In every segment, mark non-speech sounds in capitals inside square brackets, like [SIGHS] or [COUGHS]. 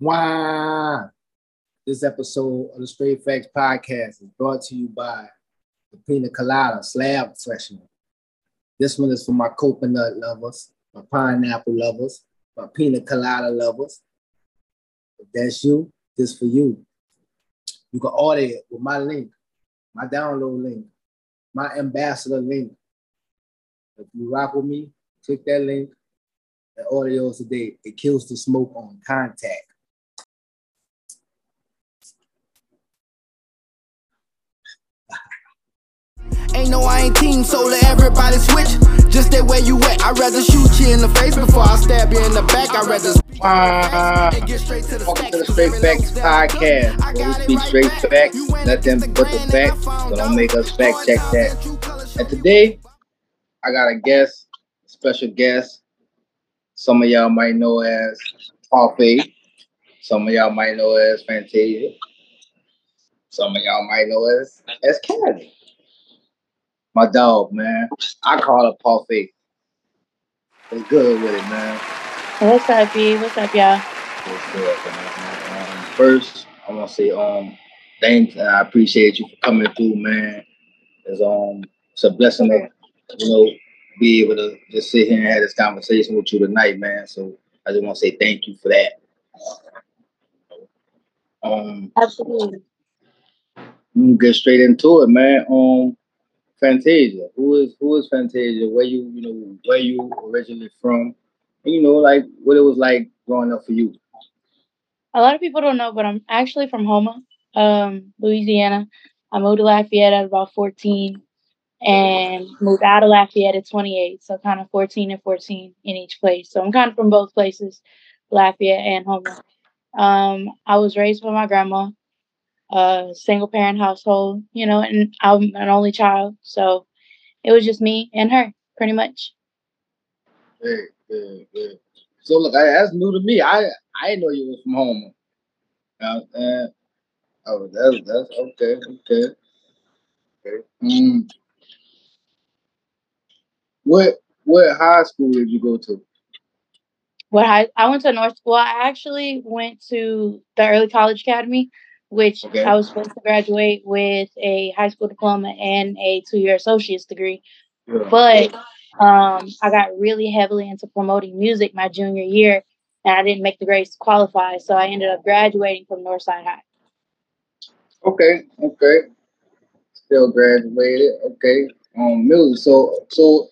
Wow. This episode of the Straight Facts Podcast is brought to you by the Pina Colada Slab Freshener. This one is for my coconut lovers, my pineapple lovers, my pina colada lovers. If that's you, this for you. You can order it with my link, my download link, my ambassador link. If you rock with me, click that link and order yours today. It kills the smoke on contact. Ain't no I ain't team, so let everybody switch. Just stay where you at. I'd rather shoot you in the face before I stab you in the back. I'd rather Uh, and get straight to the welcome to the Straight Facts little step I Podcast, where we speak straight facts, You ain't let them put the facts, so don't make us fact check that. up, true colors And today, I got a guest, a special guest. Some of y'all might know as Parfait. Some of y'all might know as Fantasia. Some of y'all might know as as Kennedy. My dog, man. I call her Parfait. It's good with it, man. What's up, B? What's up, y'all? Good, man. Um, first, I want to say um thanks and I appreciate you for coming through, man. It's um it's a blessing to you know be able to just sit here and have this conversation with you tonight, man. So I just want to say thank you for that. Um, Absolutely. get straight into it, man. Um, Fantasia, who is who is Fantasia? Where you you know where you originally from? And, you know, like what it was like growing up for you. A lot of people don't know, but I'm actually from Houma, um, Louisiana. I moved to Lafayette at about 14 and moved out of Lafayette at 28. So kind of 14 and 14 in each place. So I'm kind of from both places, Lafayette and Houma. Um, I was raised by my grandma, a single parent household, you know, and I'm an only child. So it was just me and her, pretty much. Good, good, good. So look, I, that's new to me. I I know you was from home. Uh, uh, oh, that's that's okay, okay, okay. Um, what what high school did you go to? What I I went to North. Well, I actually went to the Early College Academy, which Okay. I was supposed to graduate with a high school diploma and a two-year associate's degree. But um, I got really heavily into promoting music my junior year, and I didn't make the grades to qualify. So I ended up graduating from Northside High. okay, okay. Still graduated. Okay. Um, music. So so,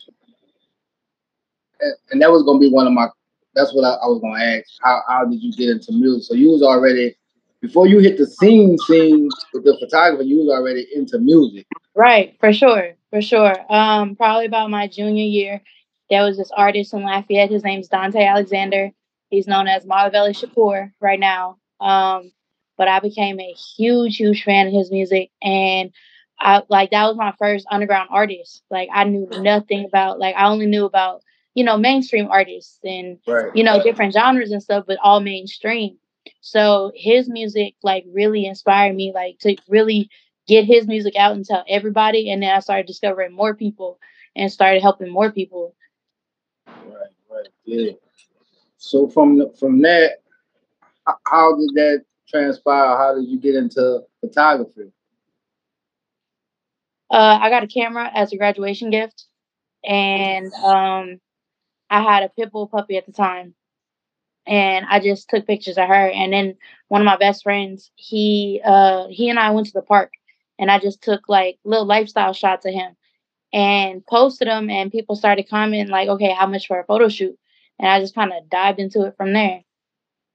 and, and that was gonna be one of my. That's what I, I was gonna ask. How how did you get into music? So you was already before you hit the scene scene with the photographer. You was already into music. Right, for sure, for sure. Um, probably about my junior year, there was this artist in Lafayette. His name's Dante Alexander. He's known as Marvelli Shakur right now. Um, but I became a huge, huge fan of his music, and I like that was my first underground artist. Like I knew nothing about, like I only knew about you know mainstream artists and Right. you know different genres and stuff, but all mainstream. So his music like really inspired me, like to really get his music out and tell everybody. And then I started discovering more people and started helping more people. Right, right, yeah. So from the, from that, how did that transpire? How did you get into photography? Uh, I got a camera as a graduation gift, and um, I had a pit bull puppy at the time, and I just took pictures of her. And then one of my best friends, he uh, he and I went to the park, and I just took like little lifestyle shots of him and posted them, and people started commenting like, "Okay, how much for a photo shoot?" And I just kind of dived into it from there.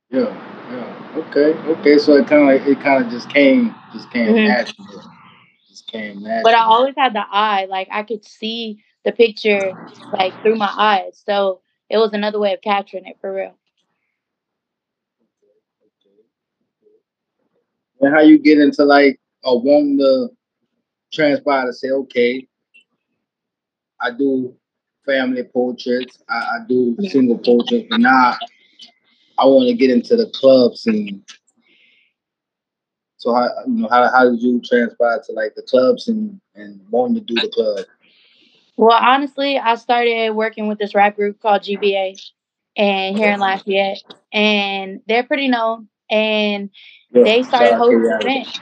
Yeah, yeah. Okay, okay. So it kind of like it kind of just came just came Mhm. naturally. Just came naturally. but I always had the eye, like I could see the picture like through my eyes. So it was another way of capturing it for real. And how you get into like a wanting to transpire to say, okay, I do family portraits, I, I do Yeah. single portraits, and now I want to get into the club scene. So how you know how how did you transpire to like the clubs scene and wanting to do the club? Well, honestly, I started working with this rap group called GBA and here in Lafayette. And they're pretty known. and yeah, they started hosting events.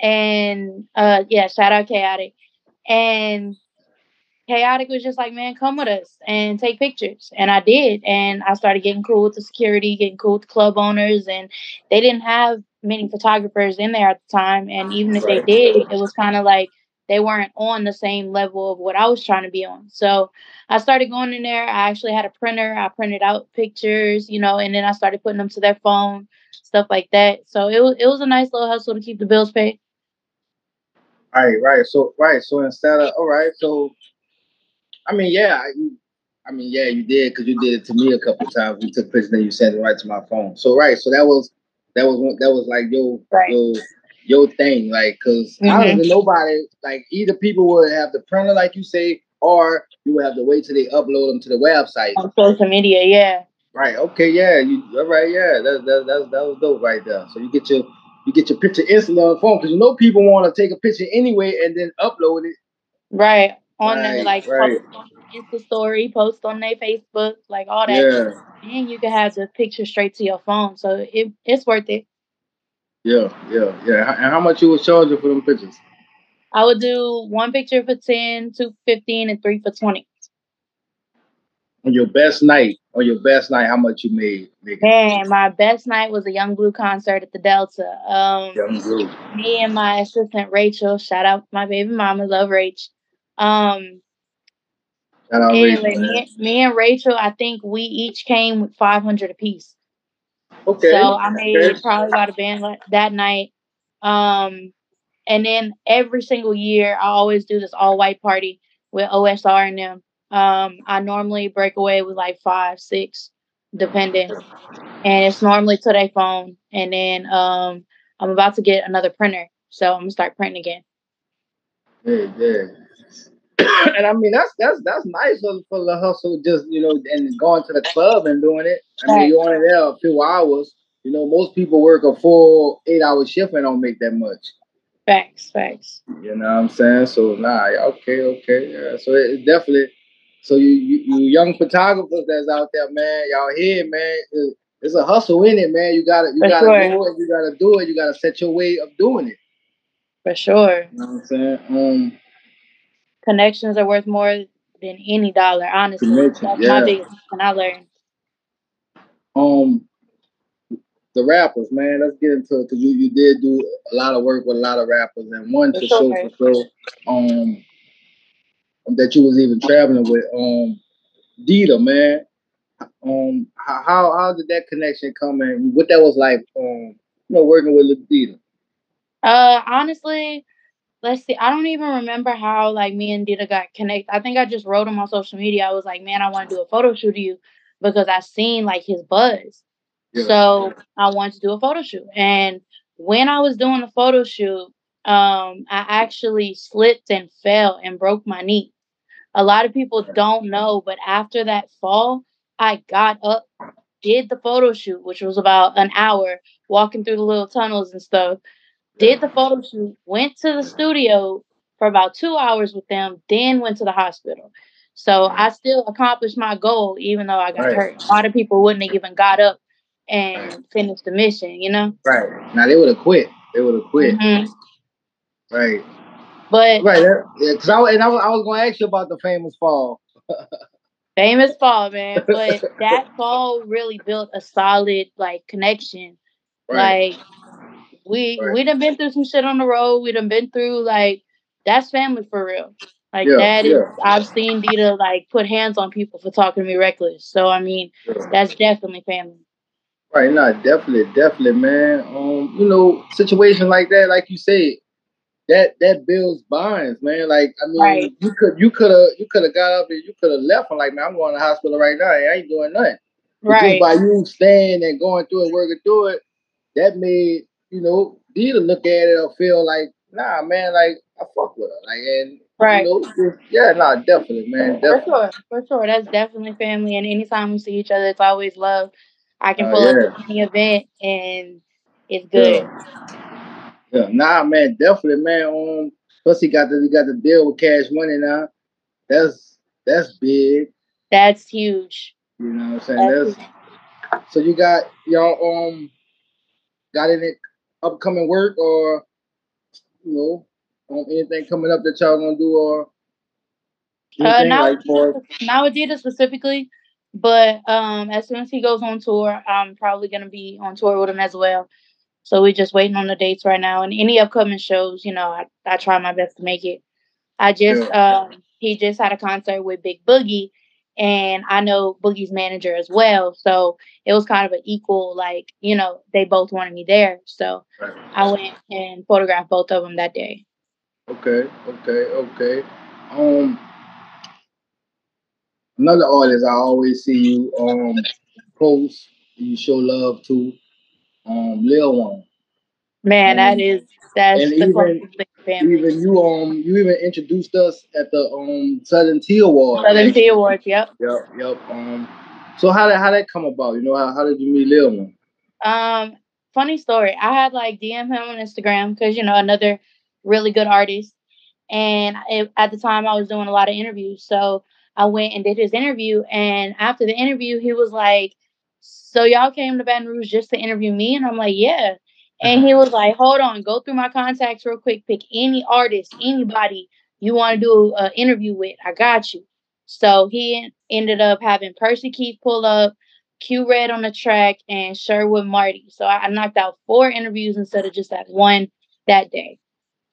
And uh, yeah, shout out Chaotic. And Chaotic was just like, man, come with us and take pictures. And I did. And I started getting cool with the security, getting cool with the club owners. And they didn't have many photographers in there at the time. And even if right. they did, it was kind of like they weren't on the same level of what I was trying to be on. So I started going in there. I actually had a printer. I printed out pictures, you know, and then I started putting them to their phone, stuff like that. So it was it was a nice little hustle to keep the bills paid. Right, right. So right. So instead of all right, so I mean, yeah, you, I mean, yeah, you did because you did it to me a couple times. You took pictures and you sent it right to my phone. So right, so that was that was that was like your right. your your thing, like because mm-hmm. honestly, nobody like either people would have the printer, like you say, or you would have to wait till they upload them to the website on social media. Yeah. Right. Okay. Yeah. You. All right. Yeah. That that that, that was dope right there. So you get your you get your picture instantly on the phone because you know people want to take a picture anyway and then upload it. Right on right, their like right. post on Insta story, post on their Facebook, like all that. Yeah. And you can have the picture straight to your phone, so it it's worth it. Yeah, yeah, yeah. And how much you was charging for them pictures? I would do one picture for 10, two for 15, and three for 20. On your best night, on your best night, how much you made? Man, my best night was a Yung Bleu concert at the Delta. Um, Yung Bleu. Me and my assistant Rachel, shout out my baby mama, love Rach. Um, and me, me, and Rachel, I think we each came with 500 apiece. Okay. So I made okay. probably about a band that night. Um, and then every single year, I always do this all white party with OSR and them. Um, I normally break away with like five, six, depending. And it's normally to their phone. And then um, I'm about to get another printer. So I'm going to start printing again. Yeah, yeah. And I mean that's that's that's nice for, for the hustle, just you know, and going to the club and doing it. I mean, you're only there a few hours. You know, most people work a full eight hour shift and don't make that much. Thanks, thanks. You know what I'm saying? So nah, okay, okay. Yeah. So it, it definitely. So you, you, you young photographers that's out there, man, y'all here, man. It, it's a hustle in it, man. You gotta you For gotta sure. do it. You gotta do it. You gotta set your way of doing it. For sure. You know what I'm saying? Um, connections are worth more than any dollar. Honestly, that's yeah. my biggest lesson I learned. Um, the rappers, man. Let's get into it because you, you did do a lot of work with a lot of rappers, and one for sure, for sure, um, that you was even traveling with, um, Deeda, man. Um, how how did that connection come in? What that was like, um, you know, working with Deeda. Uh, honestly, let's see. I don't even remember how like me and Deeda got connected. I think I just wrote him on social media. I was like, man, I want to do a photo shoot of you because I seen like his buzz. Yeah. So I wanted to do a photo shoot. And when I was doing the photo shoot, um, I actually slipped and fell and broke my knee. A lot of people don't know, but after that fall, I got up, did the photo shoot, which was about an hour, walking through the little tunnels and stuff did the photo shoot, went to the studio for about two hours with them, then went to the hospital. So I still accomplished my goal, even though I got right. hurt. A lot of people wouldn't have even got up and finished the mission, you know? Right. Now they would have quit. They would have quit. Mm-hmm. Right. But right, yeah, because I and I was, I was going to ask you about the famous fall. [LAUGHS] famous fall, man. But [LAUGHS] that fall really built a solid like connection. Right. Like we right. we done been through some shit on the road. We done been through like that's family for real. Like yeah, that is yeah. I've seen Deeda like put hands on people for talking to me reckless. So I mean yeah. that's definitely family. Right, no, definitely, definitely, man. Um, you know, situation like that, like you said, that that builds bonds, man. Like, I mean, right. you could you could have you could have got up and you could have left and like, man, I'm going to the hospital right now. I ain't doing nothing. Right. Just by you staying and going through it, working through it, that made you know, either look at it or feel like, nah, man, like I fuck with her, like, and right, you know, yeah, nah, definitely, man, definitely. for sure, for sure, that's definitely family. And anytime we see each other, it's always love. I can uh, pull yeah. up to any event and it's good. Yeah. yeah, nah, man, definitely, man. Um, plus he got the he got the deal with Cash Money now. That's that's big. That's huge. You know what I'm saying? That's, that's so you got y'all um got any upcoming work or you know um, anything coming up that y'all gonna do or uh, not, like for... not with specifically, but um, as soon as he goes on tour, I'm probably gonna be on tour with him as well. So we're just waiting on the dates right now. And any upcoming shows, you know, I, I try my best to make it. I just yeah. um he just had a concert with Big Boogie and I know Boogie's manager as well. So it was kind of an equal, like, you know, they both wanted me there. So right. I went and photographed both of them that day. Okay, okay, okay. Um another artist I always see you um post, you show love to, um Lil Wayne. Man, um, that is that's and even, even you um you even introduced us at the um Southern Tea Awards. Southern Tea Awards, yep. Yep, yep. Um so how did how that come about? You know, how, how did you meet Lil? Um, funny story. I had like DM him on Instagram because you know another really good artist, and it, at the time I was doing a lot of interviews, so I went and did his interview. And after the interview, he was like, "So y'all came to Baton Rouge just to interview me?" And I'm like, "Yeah." And he [LAUGHS] was like, hold on, go through my contacts real quick. Pick any artist, anybody you want to do an interview with. I got you. So he ended up having Percy Keith pull up, Q Red on the track, and Sherwood Marty. So I, knocked out four interviews instead of just that one that day.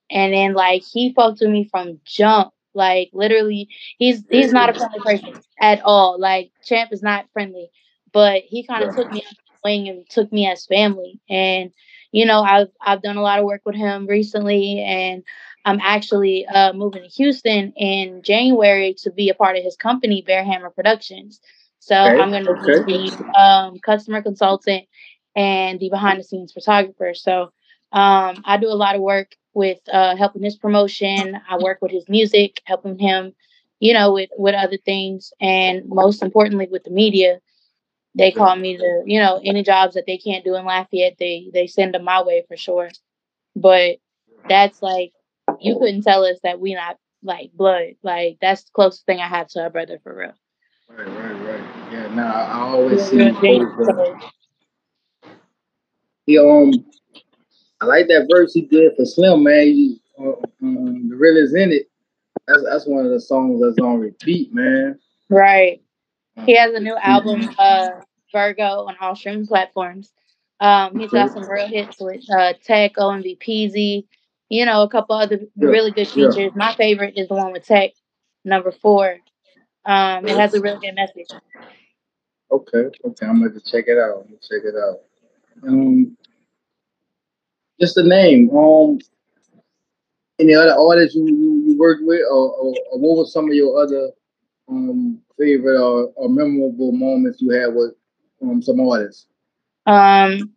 And then like he spoke to me from jump. Like literally, he's he's not a friendly person at all. Like Champ is not friendly, but he kind of took me under wing and took me as family. And you know, I've I've done a lot of work with him recently, and I'm actually uh, moving to Houston in January to be a part of his company, Bearhammer Productions. So okay. I'm going to okay. be um, customer consultant and the behind the scenes photographer. So um, I do a lot of work with uh, helping his promotion. I work with his music, helping him, you know, with with other things, and most importantly with the media they call me to, you know, any jobs that they can't do in Lafayette, they they send them my way for sure. But that's like you couldn't tell us that we not like blood. Like that's the closest thing I have to a brother for real. Right, right, right. Yeah, now I always see he um I like that verse he did for Slim, man. He, uh, um, the real is in it. That's that's one of the songs that's on repeat, man. Right. He has a new album, uh, Virgo, on all streaming platforms. Um, he's got some real hits with uh, Tech, OMB Peezy, you know, a couple other yeah. really good features. Yeah. My favorite is the one with Tech, number four. Um, it has a really good message. Okay, okay, I'm gonna check it out. Check it out. Um, just the name. Um, any other artists you, you, you worked with, or, or, or what were some of your other um favorite or, or memorable moments you had with um, some artists? Um,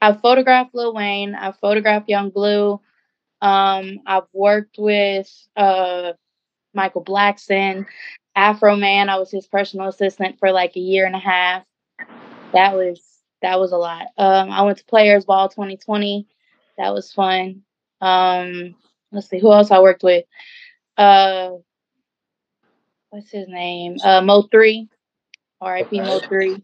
I photographed Lil Wayne. I photographed Yung Bleu. Um, I've worked with uh, Michael Blackson, Afroman. I was his personal assistant for like a year and a half. That was that was a lot. Um, I went to Players Ball 2020. That was fun. Um, let's see who else I worked with. Uh, what's his name? Uh, Mo3, R.I.P. Mo3.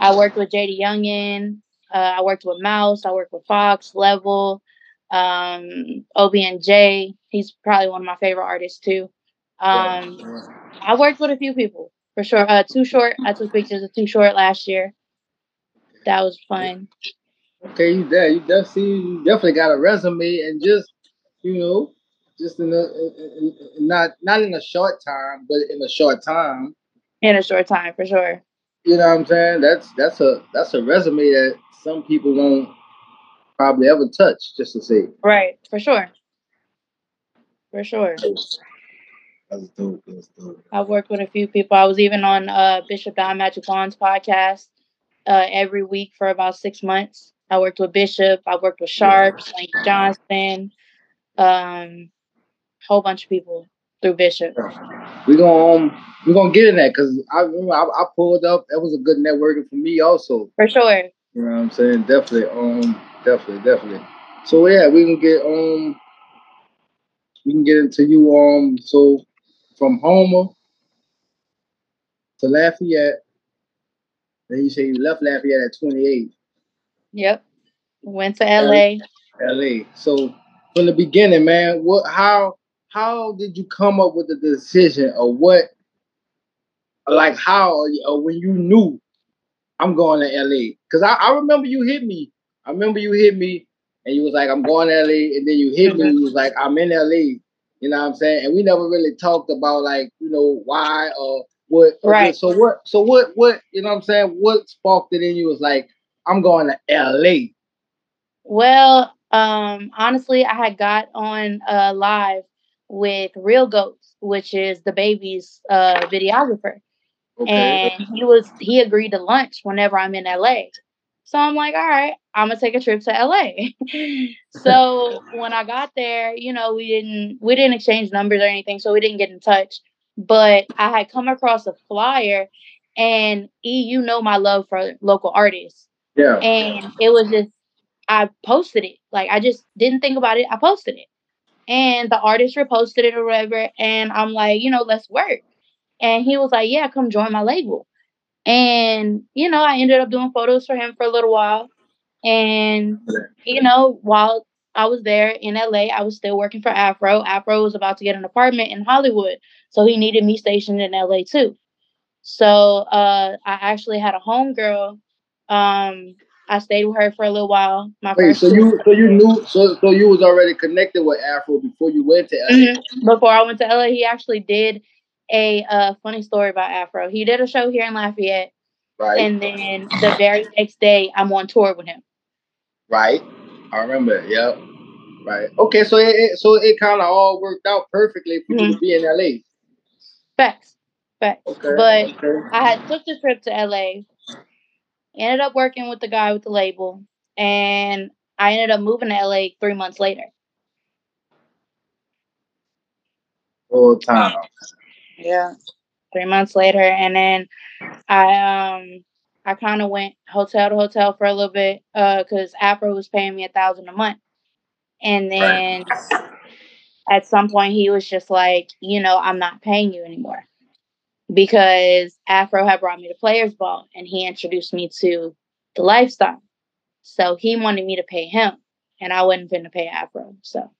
I worked with J.D. Youngin. Uh, I worked with Mouse. I worked with Fox Level, um, OBNJ. He's probably one of my favorite artists too. Um, I worked with a few people for sure. Uh, Too Short. I took pictures of Too Short last year. That was fun. Okay, you there? You definitely you definitely got a resume, and just you know, just in a in, in, not not in a short time, but in a short time. In a short time, for sure. You know what I'm saying? That's that's a that's a resume that some people won't probably ever touch, just to see. Right, for sure. For sure. That's dope. That's dope. I've worked with a few people. I was even on uh, Bishop Don Magic Juan's podcast uh, every week for about six months. I worked with Bishop. I worked with Sharps, Link Johnson, um, whole bunch of people through Bishop. We gonna um, we gonna get in that because I remember I, I, pulled up. That was a good networking for me also. For sure. You know what I'm saying? Definitely. Um, definitely, definitely. So yeah, we can get um, we can get into you um. So from Houma to Lafayette, then you say you left Lafayette at 28. Yep. Went to LA. LA. So from the beginning, man, what how how did you come up with the decision or what like how or when you knew I'm going to LA? Because I, I remember you hit me. I remember you hit me and you was like, I'm going to LA, and then you hit me, and you was like, I'm in LA. You know what I'm saying? And we never really talked about like, you know, why or what right. so what so what what you know what I'm saying? What sparked it in you was like, I'm going to LA. Well, um, honestly, I had got on uh live with Reel Goats, which is DaBaby's uh videographer. Okay. And he was he agreed to lunch whenever I'm in LA. So I'm like, all right, I'm gonna take a trip to LA. [LAUGHS] so when I got there, you know, we didn't we didn't exchange numbers or anything, so we didn't get in touch. But I had come across a flyer, and E, you know my love for local artists. Yeah. And it was just I posted it. Like I just didn't think about it. I posted it. And the artist reposted it or whatever. And I'm like, you know, let's work. And he was like, Yeah, come join my label. And, you know, I ended up doing photos for him for a little while. And, you know, while I was there in LA, I was still working for Afro. Afro was about to get an apartment in Hollywood. So he needed me stationed in LA too. So uh, I actually had a homegirl. Um, I stayed with her for a little while. My Wait, so you so you knew so so you was already connected with Afro before you went to LA. Mm-hmm. Before I went to LA, he actually did a uh, funny story about Afro. He did a show here in Lafayette. Right. And then the very next day, I'm on tour with him. Right. I remember. Yep. Right. Okay. So it, it so it kind of all worked out perfectly for mm-hmm. you to be in LA. Facts. Facts. Okay. But okay. I had took the trip to LA. Ended up working with the guy with the label, and I ended up moving to LA three months later. Full time. Yeah. Three months later, and then I um I kind of went hotel to hotel for a little bit uh because Afro was paying me a thousand a month, and then right. at some point he was just like, you know, I'm not paying you anymore because Afro had brought me to Players Ball and he introduced me to the lifestyle, so he wanted me to pay him, and I wasn't going to pay Afro, so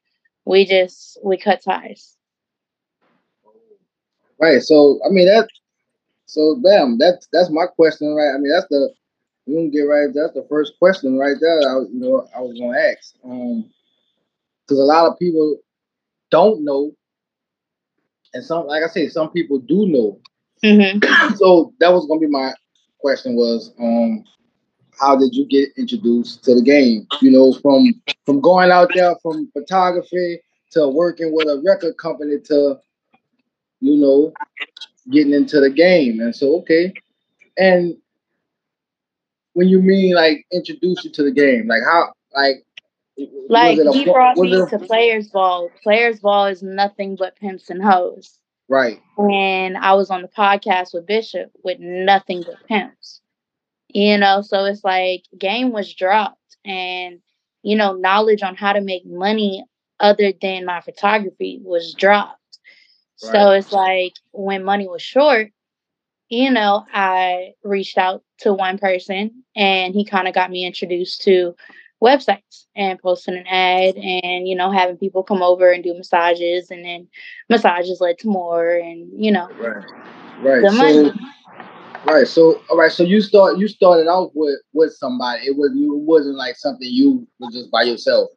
we just we cut ties. Right. So I mean that. So bam, that's that's my question, right? I mean that's the we can get right. That's the first question right there. I you know I was gonna ask. Um, because a lot of people don't know, and some like I said, some people do know. Mm-hmm. [LAUGHS] so that was gonna be my question was um how did you get introduced to the game? You know, from from going out there from photography to working with a record company to you know, getting into the game. And so, okay. And when you mean like introduce you to the game, like how, like, like he brought me to Players Ball. Players Ball is nothing but pimps and hoes. Right. And I was on the podcast with Bishop with nothing but pimps. You know, so it's like game was dropped and you know, knowledge on how to make money other than my photography was dropped. So it's like when money was short, you know, I reached out to one person and he kind of got me introduced to websites and posting an ad and, you know, having people come over and do massages and then massages led to more and, you know, right. Right. Money. So, right. So, all right. So you start, you started off with, with somebody. It was, you, it wasn't like something you was just by yourself.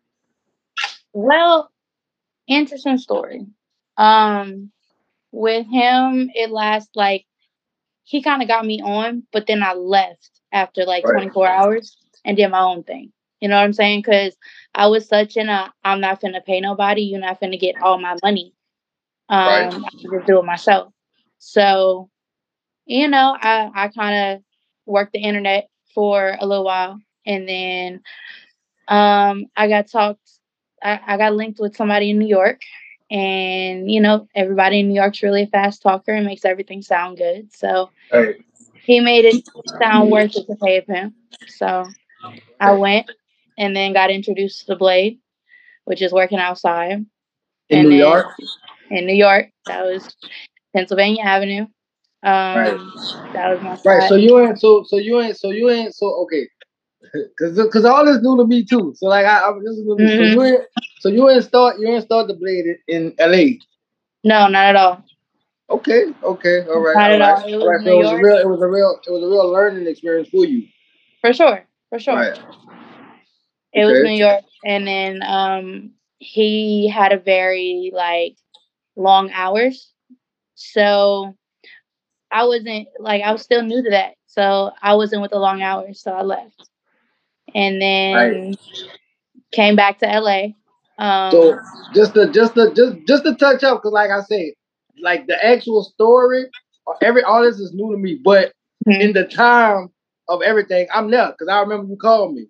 Well, interesting story. Um, with him, it lasts like he kind of got me on, but then I left after like right. 24 hours and did my own thing. You know what I'm saying? Because I was such in a I'm not gonna pay nobody. You're not gonna get all my money. Um, right. I just do it myself. So, you know, I I kind of worked the internet for a little while, and then um, I got talked. I, I got linked with somebody in New York, and you know everybody in New York's really a fast talker and makes everything sound good. So he made it sound worth it to pay him. So I went and then got introduced to the Blade, which is working outside in and New York. In New York, that was Pennsylvania Avenue. Um, right. That was my right. So you ain't so so you ain't so you ain't so okay. [LAUGHS] Cause, cause all this new to me too. So like I, I this is mm-hmm. so you in, so you didn't start you didn't start the blade in LA. No, not at all. Okay, okay, all right. Not all at right. all. It was, all right. So it was a real it was a real it was a real learning experience for you. For sure. For sure. Right. It okay. was New York. And then um he had a very like long hours. So I wasn't like I was still new to that. So I wasn't with the long hours, so I left. And then right. came back to LA. Um, so just the just the just just to touch up, because like I said, like the actual story, every all this is new to me. But mm-hmm. in the time of everything, I'm there because I remember you called me.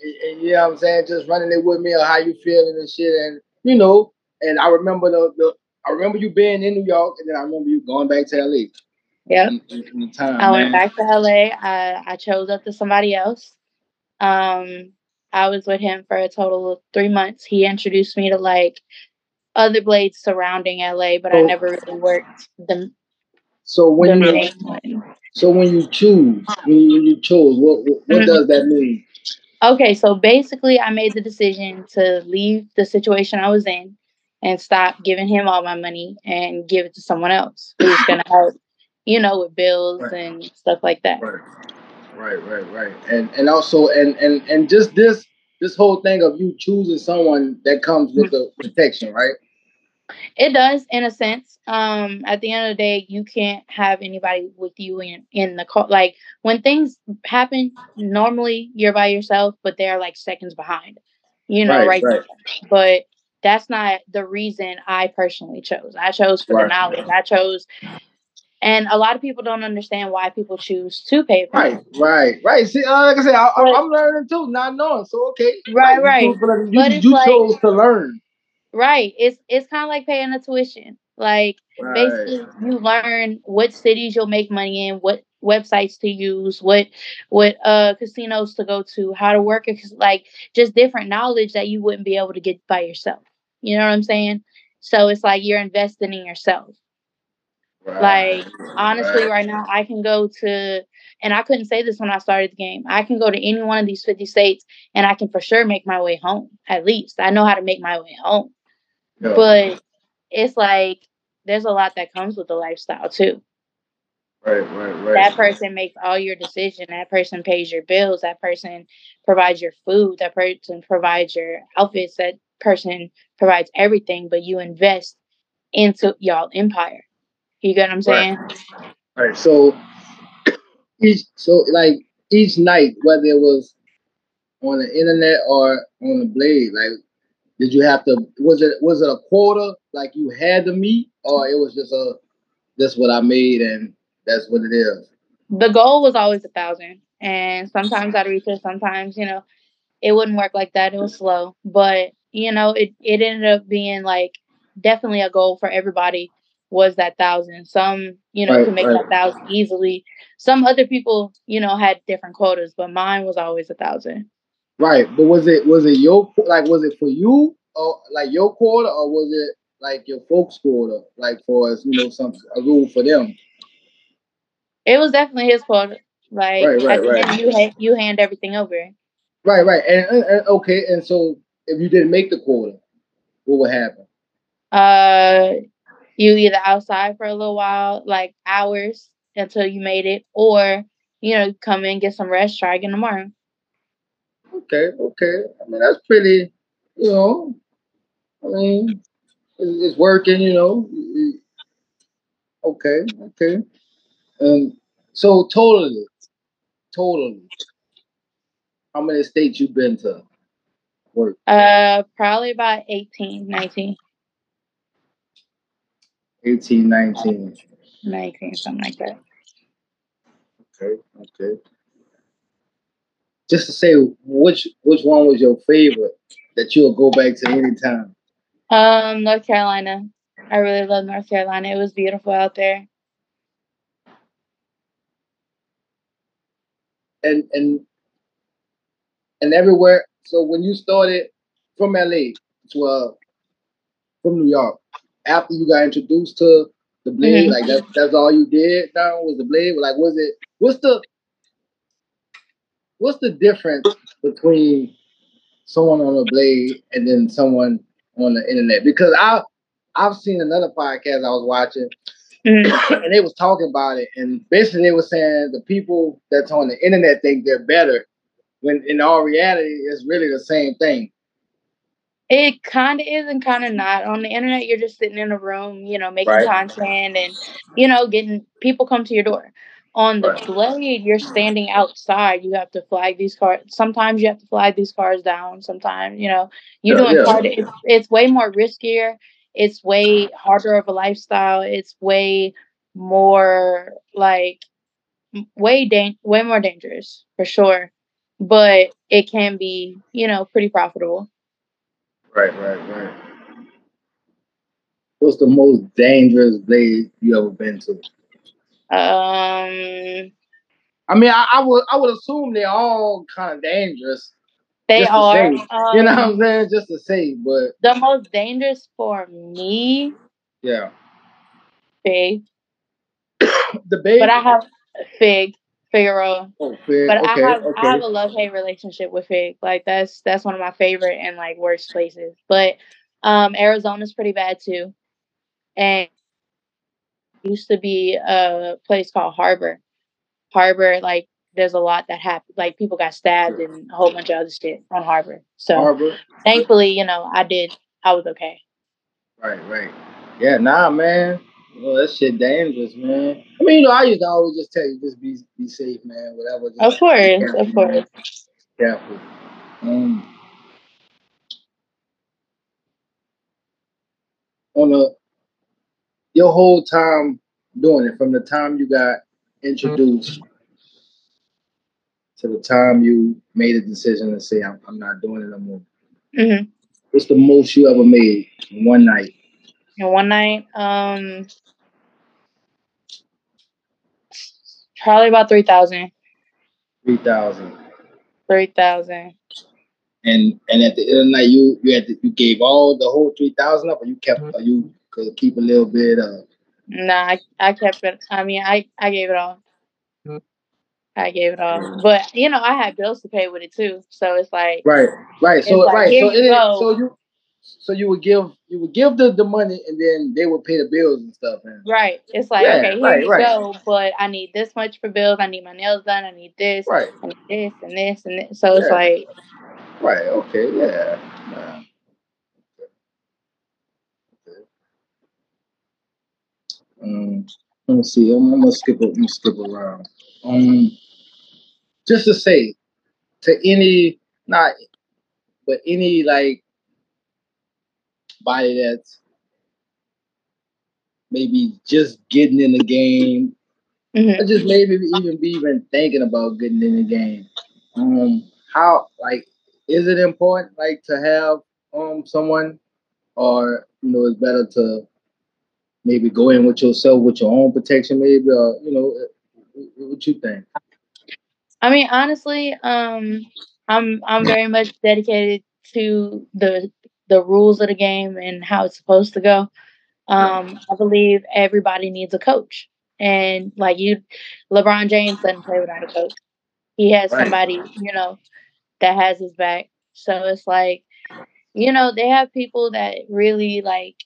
And, you know what I'm saying? Just running it with me or how you feeling and shit. And you know, and I remember the, the I remember you being in New York, and then I remember you going back to LA. Yeah. I went back to LA. I, I chose up to somebody else. Um, I was with him for a total of three months. He introduced me to like other blades surrounding LA, but so, I never really worked them. So when you so when you choose, when you, when you chose, what what, what mm-hmm. does that mean? Okay, so basically, I made the decision to leave the situation I was in and stop giving him all my money and give it to someone else who's gonna [COUGHS] help, you know, with bills right. and stuff like that. Right. Right, right, right. And and also and and and just this this whole thing of you choosing someone that comes with mm-hmm. the protection, right? It does in a sense. Um, at the end of the day, you can't have anybody with you in in the car. Like when things happen, normally you're by yourself, but they're like seconds behind. You know, right? right. But that's not the reason I personally chose. I chose for right. the knowledge. I chose and a lot of people don't understand why people choose to pay. For right, right, right. See, uh, like I said, I, am learning too, not knowing. So okay, right, right. You, you, but you like, chose to learn. Right. It's it's kind of like paying a tuition. Like right. basically, you learn what cities you'll make money in, what websites to use, what what uh casinos to go to, how to work like just different knowledge that you wouldn't be able to get by yourself. You know what I'm saying? So it's like you're investing in yourself. Like honestly, right. right now I can go to, and I couldn't say this when I started the game. I can go to any one of these fifty states, and I can for sure make my way home. At least I know how to make my way home. Yeah. But it's like there's a lot that comes with the lifestyle too. Right, right, right. That person makes all your decision. That person pays your bills. That person provides your food. That person provides your outfits. That person provides everything. But you invest into y'all empire. You get what I'm saying? Right. right. So [COUGHS] each so like each night, whether it was on the internet or on the blade, like did you have to was it was it a quota like you had to meet or it was just a that's what I made and that's what it is? The goal was always a thousand. And sometimes I'd reach it, sometimes, you know, it wouldn't work like that. It was slow. But, you know, it, it ended up being like definitely a goal for everybody was that thousand. Some, you know, right, could make right. that thousand easily. Some other people, you know, had different quotas, but mine was always a thousand. Right, but was it was it your like was it for you or like your quota or was it like your folks' quota like for us, you know, some a rule for them? It was definitely his quota. Like right, right, right. you ha- you hand everything over. Right, right, and, and, and okay, and so if you didn't make the quota, what would happen? Uh, you either outside for a little while, like hours until you made it, or you know, come in, get some rest, try again tomorrow. Okay, okay. I mean, that's pretty, you know, I mean, it's working, you know. Okay, okay. Um, so totally, totally. How many states you been to work? Uh, probably about 18, 19. 18, 19. 19, something like that. Okay, okay. Just to say, which which one was your favorite that you'll go back to anytime? Um, North Carolina. I really love North Carolina. It was beautiful out there. And and and everywhere. So when you started from LA to uh, from New York, after you got introduced to the blade, mm-hmm. like that's that's all you did now was the blade. Like was it what's the what's the difference between someone on a blade and then someone on the internet? Because I I've seen another podcast I was watching, mm-hmm. and they was talking about it, and basically they were saying the people that's on the internet think they're better, when in all reality it's really the same thing. It kind of is and kind of not. On the internet, you're just sitting in a room, you know, making right. content and, you know, getting people come to your door. On the right. blade, you're standing outside. You have to flag these cars. Sometimes you have to flag these cars down. Sometimes, you know, you're yeah, doing yeah. It's, it's way more riskier. It's way harder of a lifestyle. It's way more like way da- way more dangerous for sure. But it can be, you know, pretty profitable. Right, right, right. What's the most dangerous blade you ever been to? Um, I mean, I, I would I would assume they're all kind of dangerous. They are. Um, you know what I'm saying? Just to say, but the most dangerous for me. Yeah. Fig. [COUGHS] the baby. But I have Fig. Figaro. Oh, Fig. But okay, I have okay. I have a love hate relationship with Fig. Like that's that's one of my favorite and like worst places. But um Arizona's pretty bad too. And used to be a place called Harbor. Harbor, like there's a lot that happened. Like people got stabbed and a whole bunch of other shit on Harbor. So Harbor. thankfully, you know, I did. I was okay. Right, right. Yeah, nah, man. Well, that shit dangerous, man. I mean, you know, I used to always just tell you, just be be safe, man. Whatever. Just of course, careful, of course. Man. Careful. Um, on your whole time doing it, from the time you got introduced to the time you made a decision to say, "I'm, I'm not doing it no more." Mm-hmm. What's the most you ever made in one night? In one night, um, Probably about three thousand. Three thousand. Three thousand. And and at the end of the night, you you had to, you gave all the whole three thousand up, or you kept, or you could keep a little bit of. Nah, I, I kept it. I mean, I I gave it all. Hmm. I gave it all, but you know, I had bills to pay with it too. So it's like right, right. So like, right, so it, so you so you would give you would give the, the money and then they would pay the bills and stuff. And, right. It's like, yeah, okay, here right, you right. go, but I need this much for bills. I need my nails done. I need this. Right. I need this and this and this. So yeah. it's like Right, okay, yeah. yeah. Um, let me see. I'm, I'm, gonna skip. I'm gonna skip around. Um, just to say, to any not, but any like body that's maybe just getting in the game, mm-hmm. or just maybe even be even thinking about getting in the game. Um, how like is it important like to have um someone, or you know, it's better to maybe go in with yourself with your own protection, maybe, or you know, what you think? I mean, honestly, um, I'm I'm very much dedicated to the the rules of the game and how it's supposed to go. Um, I believe everybody needs a coach. And like you, LeBron James doesn't play without a coach. He has right. somebody, you know, that has his back. So it's like, you know, they have people that really like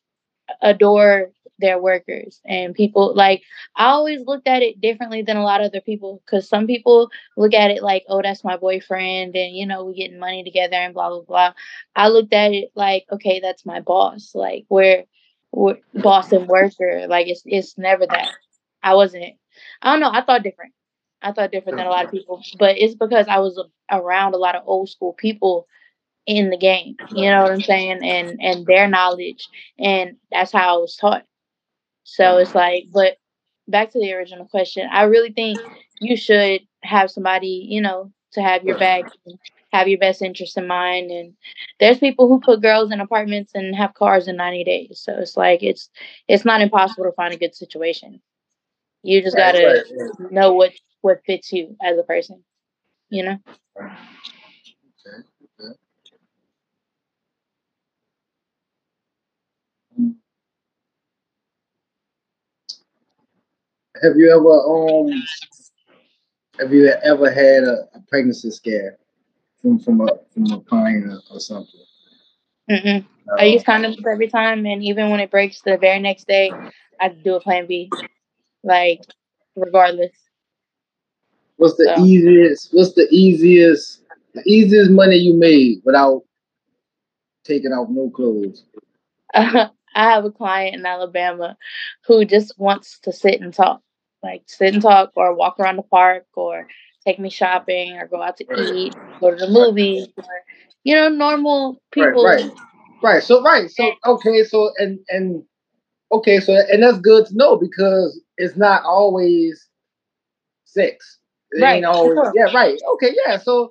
adore their workers and people like i always looked at it differently than a lot of other people because some people look at it like oh that's my boyfriend and you know we're getting money together and blah blah blah. I looked at it like okay that's my boss like we're, we're boss and worker like it's it's never that. I wasn't i don't know i thought different. I thought different than a lot of people but it's because i was around a lot of old school people in the game you know what i'm saying? And and their knowledge and that's how i was taught so it's like, but back to the original question, I really think you should have somebody, you know, to have your back, have your best interest in mind. And there's people who put girls in apartments and have cars in 90 days. So it's like it's it's not impossible to find a good situation. You just gotta right, right. know what what fits you as a person. You know. Have you ever um Have you ever had a, a pregnancy scare from from a from a pine or, something? Mm-mm. I use condoms every time, and even when it breaks the very next day, I do a plan B, like regardless. What's the So. easiest? What's the easiest? The easiest money you made without taking off no clothes. [LAUGHS] I have a client in Alabama who just wants to sit and talk, like sit and talk, or walk around the park, or take me shopping, or go out to Right. eat, go to the movies, or you know, normal people. Right, right, right. So right, so okay, so and and okay, so and that's good to know because it's not always sex. It Right, ain't always sure. yeah, right. Okay, yeah. So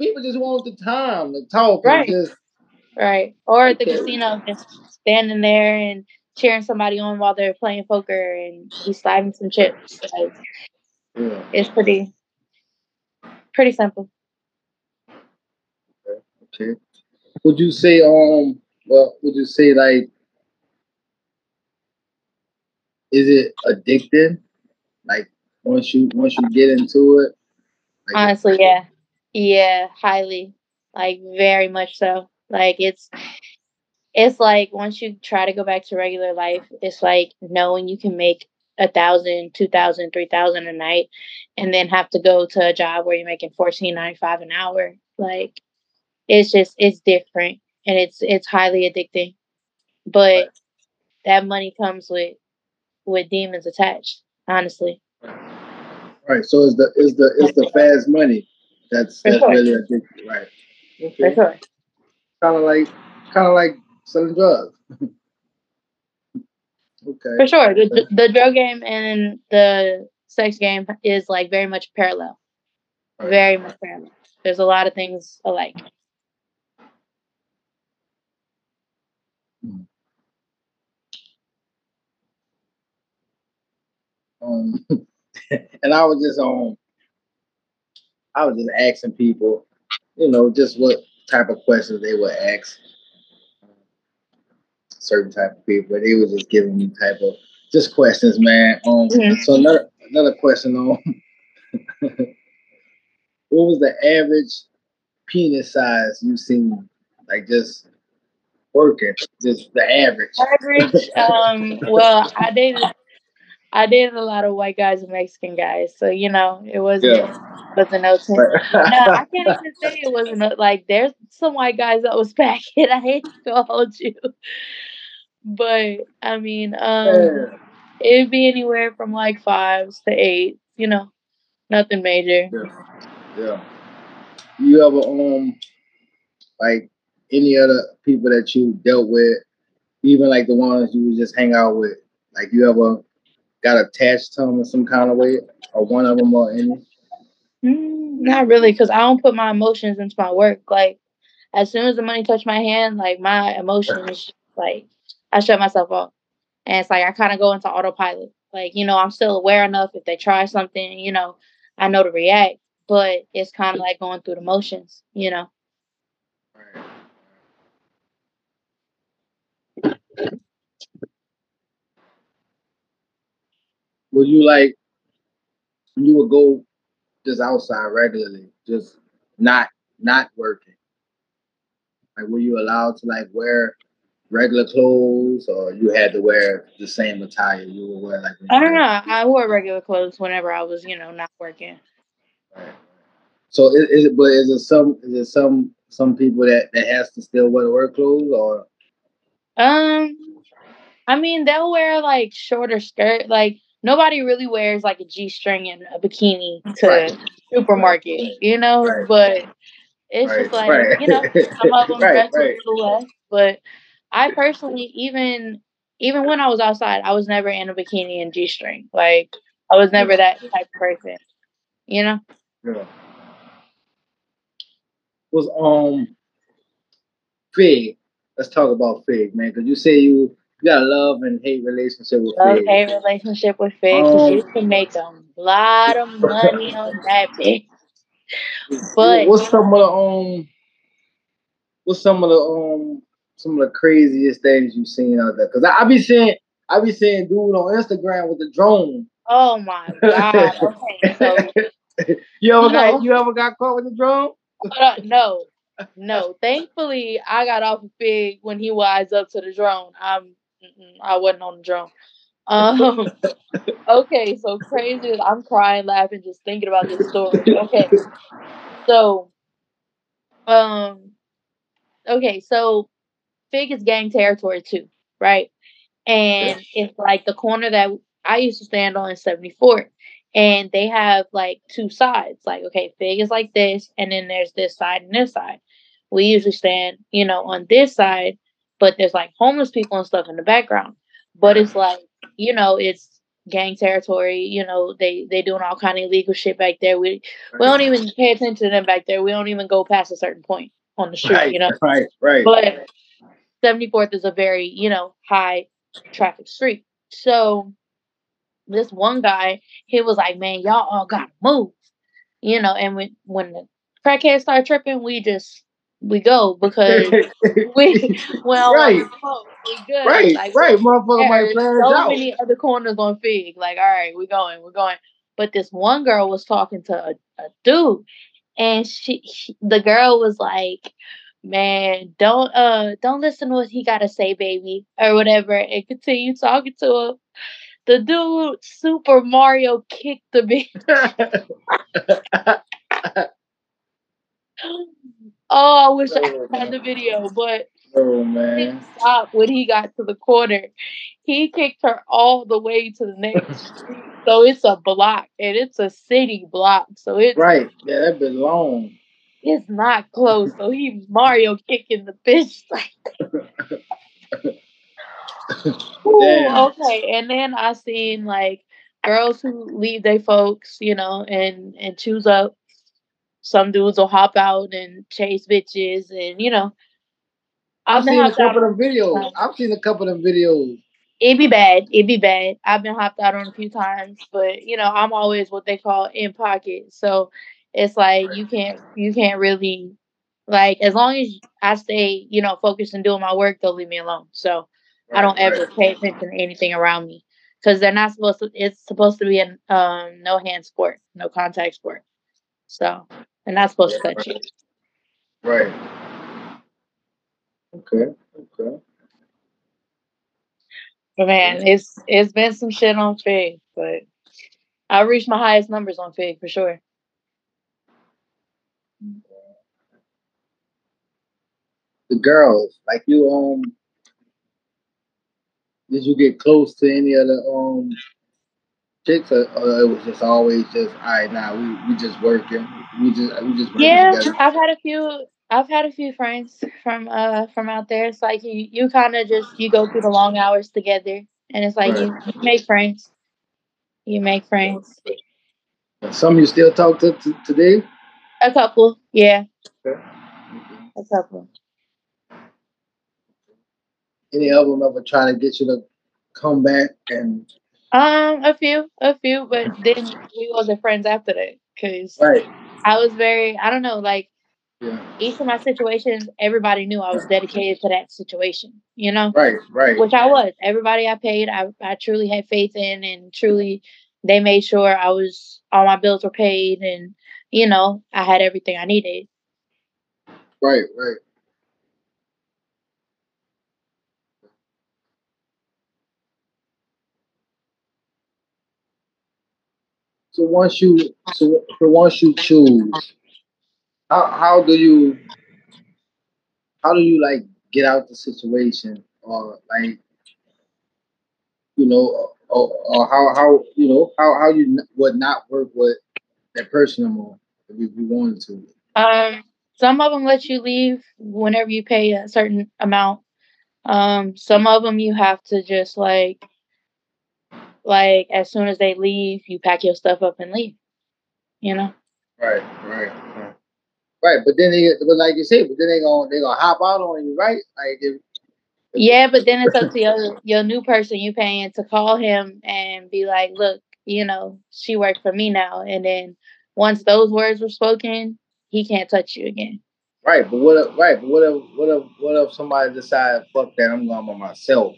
people just want the time to talk Right. just Right. Or at the Okay. casino, just standing there and cheering somebody on while they're playing poker and he's sliding some chips. Like yeah. it's pretty pretty simple. Okay. Would you say um well would you say like is it addicting? Like once you once you get into it? Like, Honestly, yeah. Yeah, highly. Like very much so. Like it's it's like once you try to go back to regular life, it's like knowing you can make a thousand, two thousand, three thousand a night and then have to go to a job where you're making fourteen ninety five an hour. Like it's just it's different and it's it's highly addicting. But Right. that money comes with with demons attached, honestly. Right. So it's the it's the it's the fast money that's For that's sure. really addictive, right? For Okay. sure. Kind of like kind of like selling drugs. [LAUGHS] okay. For sure. The, the drug game and the sex game is like very much parallel. Right. Very much parallel. There's a lot of things alike. Um, [LAUGHS] and I was just um, I was just asking people, you know, just what type of questions they would ask certain type of people. but They was just giving me type of just questions, man. Um, so another another question on [LAUGHS] what was the average penis size you've seen? Like just working, just the average. Average. Um. [LAUGHS] Well, I dated. I dated a lot of white guys and Mexican guys, so you know it wasn't Yeah. [LAUGHS] wasn't no. [LAUGHS] No, I can't even say it wasn't like there's some white guys that was [LAUGHS] packing. I hate to hold you, but I mean, um, Yeah. it'd be anywhere from like fives to eight. You know, nothing major. Yeah. You ever um like any other people that you dealt with, even like the ones you would just hang out with, like you ever got attached to them in some kind of way, or one of them or any? Mm, not really, because I don't put my emotions into my work. Like, as soon as the money touched my hand, like my emotions, like I shut myself off, and it's like I kind of go into autopilot. Like, you know, I'm still aware enough if they try something, you know, I know to react, but it's kind of like going through the motions, you know. Would you like you would go just outside regularly, just not not working? Like were you allowed to like wear regular clothes or you had to wear the same attire you would wear like I don't were- know. I wore regular clothes whenever I was, you know, not working. Right. So is, is it but is it some is it some some people that, that has to still wear work clothes or Um, I mean, they'll wear like shorter skirt. Like nobody really wears like a g string and a bikini to Right. supermarket, you know. Right. But it's right, just like you know, some of [LAUGHS] them dress a little less. But I personally, even even when I was outside, I was never in a bikini and g string. Like I was never that type of person, you know. Yeah. Was um Fig. Let's talk about Fig, man. Cause you say you you got a love and hate relationship with Love Fig. hate relationship with Fig because Um, you can make a lot of money on that bitch. But what's some of the um what's some of the um some of the craziest things you've seen out there? Cause I, I be seeing I be seeing dude on Instagram with the drone. Oh my [LAUGHS] god. Okay, so you ever got you ever got caught with the drone? Uh, no, no. Thankfully, I got off of Fig when he wise up to the drone. I'm I wasn't on the drone. Um, [LAUGHS] okay, so crazy. I'm crying, laughing, just thinking about this story. Okay, so, um, okay, so Fig is gang territory too, right? And it's like the corner that I used to stand on in 74. And they have like two sides. Like, okay, Fig is like this, and then there's this side and this side. We usually stand, you know, on this side, but there's like homeless people and stuff in the background. But it's like, you know, it's gang territory. You know, they they doing all kind of illegal shit back there. We we don't even pay attention to them back there. We don't even go past a certain point on the street. Right, you know, right, right. but 74th is a very you know high traffic street. So this one guy, he was like, "Man, y'all all gotta move," you know. And when when the crackheads start tripping, we just we go because [LAUGHS] we [LAUGHS] well Right. we good. right, Like, right. Motherfucker might so out. many other corners on Fig. Like, all right, we're going, we're going. But this one girl was talking to a, a dude, and she, she, the girl was like, "Man, don't uh, don't listen to what he gotta say, baby, or whatever." And continue talking to him. The dude, Super Mario, kicked the bitch. [LAUGHS] [GASPS] Oh, I wish Oh, I had the video, but oh he man. didn't stop when he got to the corner. He kicked her all the way to the next [LAUGHS] street. So it's a block and it's a city block. So it's Right. Yeah, that been long. it's not close. So he Mario kicking the bitch [LAUGHS] like [LAUGHS] Ooh, okay. And then I seen like girls who leave their folks, you know, and and choose up. Some dudes will hop out and chase bitches and you know. I've been seen a couple of videos. I've seen a couple of videos. It'd be bad. It'd be bad. I've been hopped out on a few times, but you know, I'm always what they call in pocket. So it's like you can't you can't really like as long as I stay, you know, focused and doing my work, they'll leave me alone. So I don't Right, ever right. pay attention to anything around me. Because they're not supposed to it's supposed to be a um no hand sport, no contact sport. So they're not supposed to touch you. Right. Okay. Okay. But man, it's it's been some shit on Fig, but I reached my highest numbers on Fig for sure. The girls, like you um did you get close to any of the um chicks or it was just always just all right now we, we just working. We just we just Yeah, together. I've had a few. I've had a few friends from uh from out there. It's like you you kind of just you go through the long hours together, and it's like you, you make friends. You make friends. Some you still talk to, to today? A couple, yeah, Okay. a couple. Any of them ever try to get you to come back and Um, a few, a few, but then we wasn't friends after that because right. I was very. I don't know, like Yeah. each of my situations, everybody knew I was dedicated to that situation. You know. Right, right. which I was. Everybody I paid, I, I truly had faith in, and truly they made sure I was all my bills were paid, and you know I had everything I needed. Right, right. So once you so, so once you choose, how how do you how do you like get out the situation or like you know or, or how how you know how how you would not work with that person anymore if you, wanted to. Um, some of them let you leave whenever you pay a certain amount. Um, some of them you have to just like, like as soon as they leave, you pack your stuff up and leave. You know. Right, right, right. Right, but then they, but like you said, but then they gonna they gonna hop out on you, right? Like if, Yeah, but then it's up to your your new person you paying to call him and be like, look, you know, she worked for me now. And then once those words were spoken, he can't touch you again. right, but what if, right, but what if what if what if somebody decide fuck that I'm going by myself?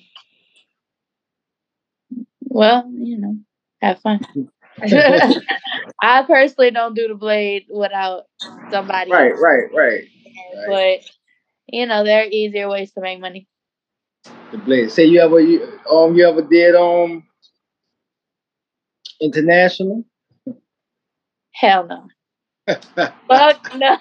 Well, you know, have fun. [LAUGHS] [LAUGHS] I personally don't do the blade without somebody. Right, right, right. But you know, there are easier ways to make money. The blade. Say you ever you um you ever did um international? Hell no. [LAUGHS] Fuck no.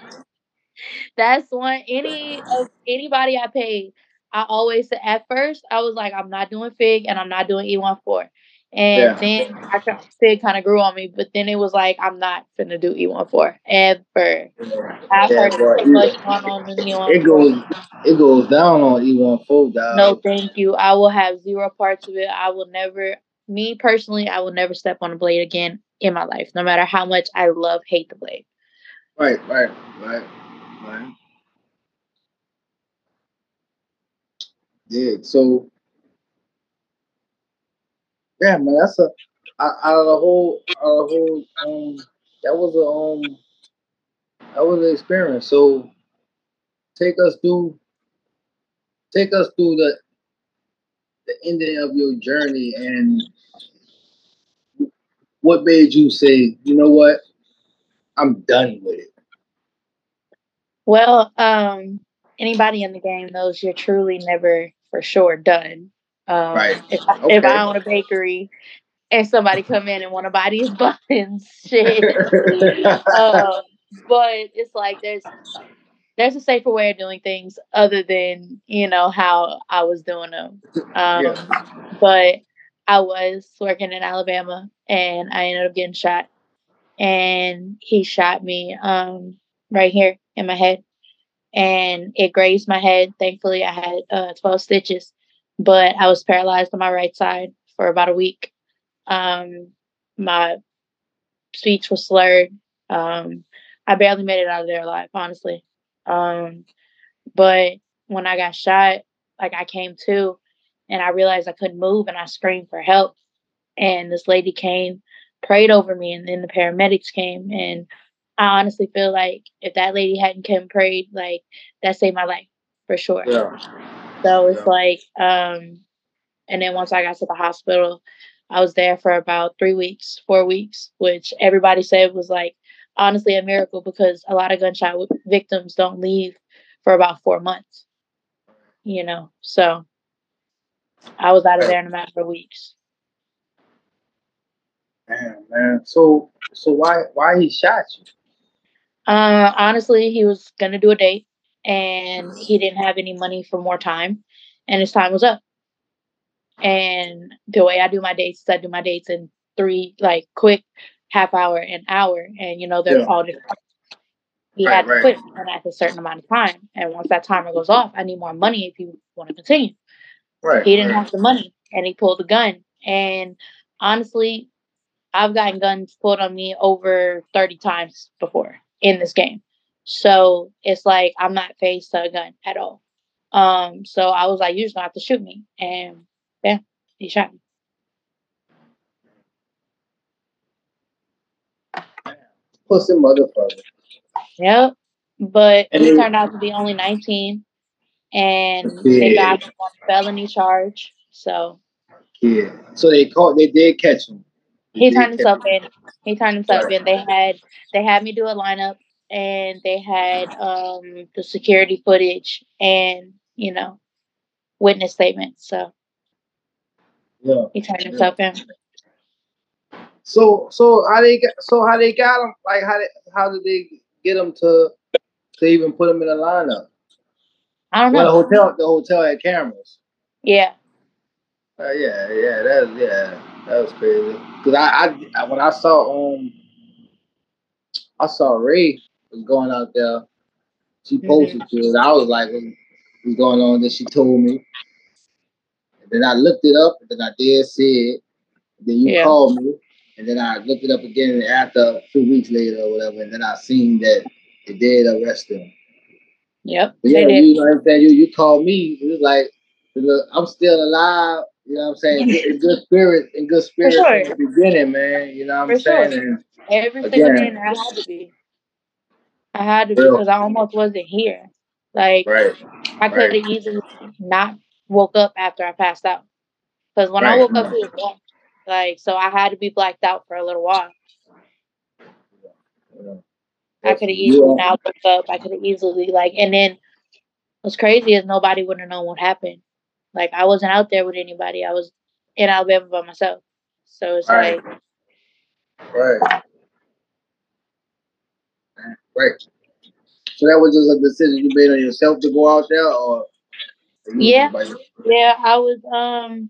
That's one any of anybody I paid. I always said at first I was like, I'm not doing fig and I'm not doing E14. And yeah. then I fig kind of grew on me, but then it was like I'm not gonna do E14 ever. I've yeah, heard so much going on in E14. It goes it goes down on E14, dog. No, thank you. I will have zero parts of it. I will never me personally, I will never step on a blade again in my life, no matter how much I love hate the blade. Right, right, right, right. Yeah, so yeah, man, that's a out of the whole, out of the whole, um, that was a um, that was an experience. So take us through, take us through the the ending of your journey and what made you say, you know what, I'm done with it. Well, um, anybody in the game knows you're truly never for sure done. Um, right. If, okay. if I own a bakery and somebody come in and want to buy these [LAUGHS] buns, shit. [LAUGHS] um, but it's like there's there's a safer way of doing things other than you know how I was doing them. Um, yeah. But I was working in Alabama and I ended up getting shot, and he shot me um, right here in my head, and it grazed my head. Thankfully, I had uh, 12 stitches, but I was paralyzed on my right side for about a week. Um, my speech was slurred. Um, I barely made it out of there alive, honestly. Um, but when I got shot, like I came to and I realized I couldn't move and I screamed for help. And this lady came, prayed over me, and then the paramedics came. And I honestly feel like if that lady hadn't come prayed, like that saved my life for sure. Yeah. So it's yeah. like, um, and then once I got to the hospital, I was there for about three weeks, four weeks, which everybody said was like honestly a miracle because a lot of gunshot victims don't leave for about four months, you know. So I was out of there in a matter of weeks. Damn, man. So, so why why he shot you? Uh, honestly, he was gonna do a date, and [SIGHS] he didn't have any money for more time, and his time was up. And the way I do my dates is I do my dates in three like quick half hour and hour, and you know they're yeah. all different. He right, had to right. quit at a certain amount of time, and once that timer goes off, I need more money if you want to continue. Right. He didn't right. have the money, and he pulled the gun. And honestly, I've gotten guns pulled on me over thirty times before in this game. So it's like I'm not faced to a gun at all. Um, so I was like, you're just gonna have to shoot me. And yeah, he shot me. Pussy motherfucker. Yep. But and he turned out to be only 19 and yeah. they got him on felony charge. So Yeah. So they caught they did catch him. He turned himself in. He turned himself in. They had they had me do a lineup and they had um the security footage and you know witness statements. So yeah, he turned himself yeah. in. So so how they got so how they got him like how did how did they get him to to even put him in a lineup? I don't know. Well, the hotel the hotel had cameras. Yeah. Uh, yeah, yeah, that yeah, that was crazy. Cause I, I when I saw um I saw Ray was going out there. She mm-hmm. posted mm-hmm. to it. I was like, what's going on? Then she told me. And then I looked it up, and then I did see it. Then you yeah. called me, and then I looked it up again after two weeks later or whatever, and then I seen that they did arrest him. Yep. But yeah, you know what I'm saying? You you called me. It was like, look, I'm still alive. You know what I'm saying? in good [LAUGHS] spirit, in good spirit sure. from the beginning, man. You know what I'm For saying? Sure. And Every single day I had to be. I had to be because I almost wasn't here. Like right. I could have right. easily not woke up after I passed out. Because when right. I woke up, he was gone. Like, so I had to be blacked out for a little while. Yeah. I could have easily now looked up. I could have easily like, and then what's crazy is nobody would have known what happened. Like I wasn't out there with anybody. I was in Alabama by myself. So it's Right. like, Right. Right. So that was just a decision you made on yourself to go out there, or Yeah. yeah, I was um,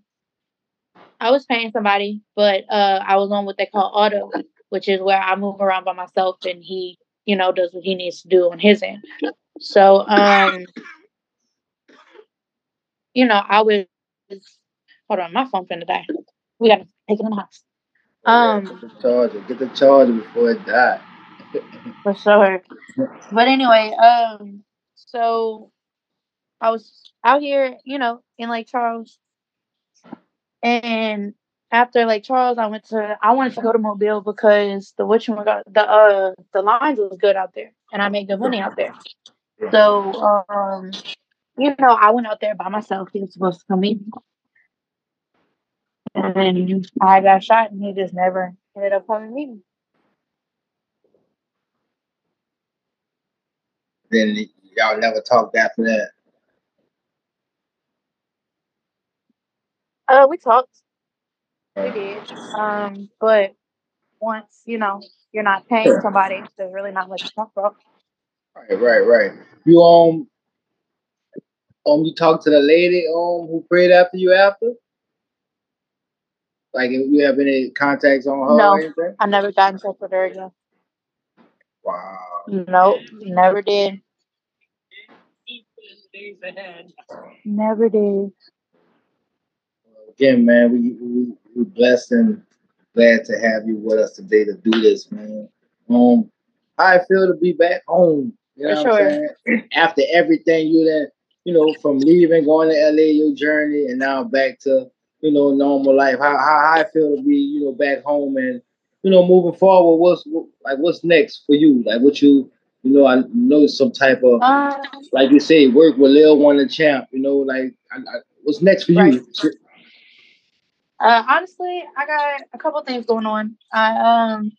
I was paying somebody, but uh, I was on what they call auto, which is where I move around by myself and he, you know, does what he needs to do on his end. So um, you know, I was hold on, my phone finna die. We gotta take it in the house. Um, get the charger, get the charger before it die. [LAUGHS] for sure. But anyway, um, so I was out here, you know, in Lake Charles, and after Lake Charles, I went to I wanted to go to Mobile because the which one got the uh the lines was good out there, and I made good money out there. So um, you know, I went out there by myself. He was supposed to come meet me. And then I got shot, and he just never ended up coming meet me. Then y'all never talked after that. Uh, we talked. We did. Um, but once you know you're not paying somebody, there's really not much to talk about. Right, right, right. You um, um, you talked to the lady um who prayed after you after. Like, if you have any contacts on her No. or anything? I never got in touch with her again. Wow. Nope, never did. Never did. Again, man, we we we blessed and glad to have you with us today to do this, man. Um, how I feel to be back home. You know For what I'm sure. saying? After everything you done, you know, from leaving, going to LA, your journey, and now back to you know normal life. How how, how I feel to be you know back home and you know moving forward. What's what, like what's next for you? Like what you you know I know some type of Um, like you say work with Lil One the Champ. You know like I, I, what's next for Right. you? uh, honestly, I got a couple things going on. I um,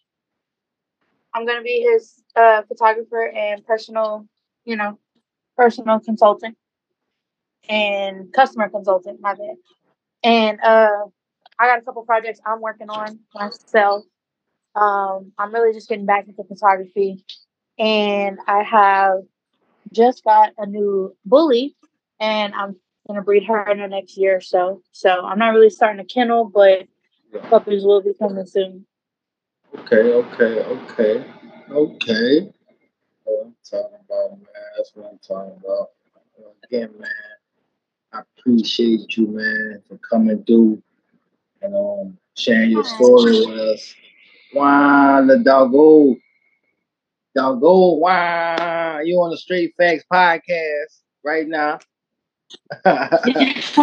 I'm gonna be his uh photographer and personal, you know, personal consultant and customer consultant. My bad. And uh, I got a couple projects I'm working on myself. Um, I'm really just getting back into photography, and I have just got a new bully, and I'm gonna breed her in the next year or so. So I'm not really starting a kennel, but puppies will be coming soon. Okay, okay, okay, okay. What I'm talking about, man. That's what I'm talking about. Again, man, appreciate you, man, for coming through and um sharing your story with us. Wow, the doggo. Doggo, wow. You on the Str8 Factz podcast right now. [LAUGHS] That's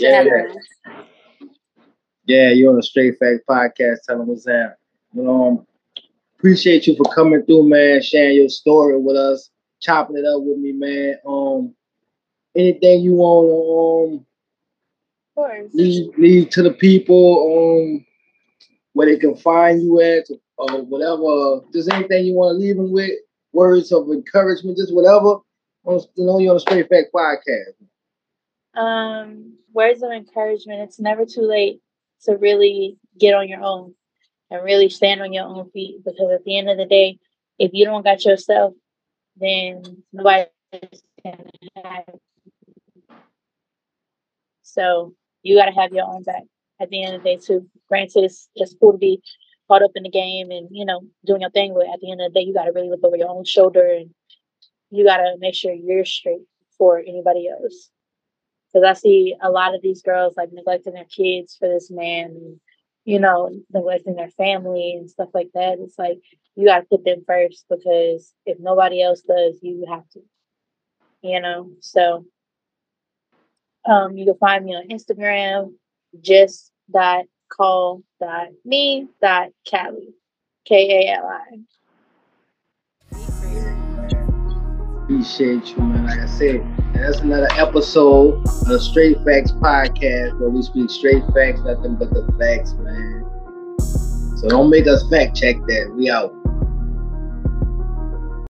Yeah. Yeah, you're on the Str8 Factz Podcast. Tell them what's up. You know, um, appreciate you for coming through, man. Sharing your story with us, chopping it up with me, man. Um, anything you want to um leave, leave to the people, um, where they can find you at, or whatever. Just anything you want to leave them with, words of encouragement, just whatever. On, you know, you're on the Straight Fact Podcast. Um, words of encouragement. It's never too late to really get on your own and really stand on your own feet because at the end of the day, if you don't got yourself, then nobody can have. So you got to have your own back at the end of the day too. Granted, it's, it's cool to be caught up in the game and you know doing your thing, but at the end of the day, you got to really look over your own shoulder and you got to make sure you're straight for anybody else because I see a lot of these girls like neglecting their kids for this man, and, you know, neglecting their family and stuff like that. It's like you got to put them first because if nobody else does, you have to, you know. So, um, you can find me on Instagram, just dot call dot me dot Kali, K A L I. appreciate you, man. Like I said, that's another episode of the Str8 Factz Podcast where we speak straight facts, nothing but the facts, man. So don't make us fact check that. We out.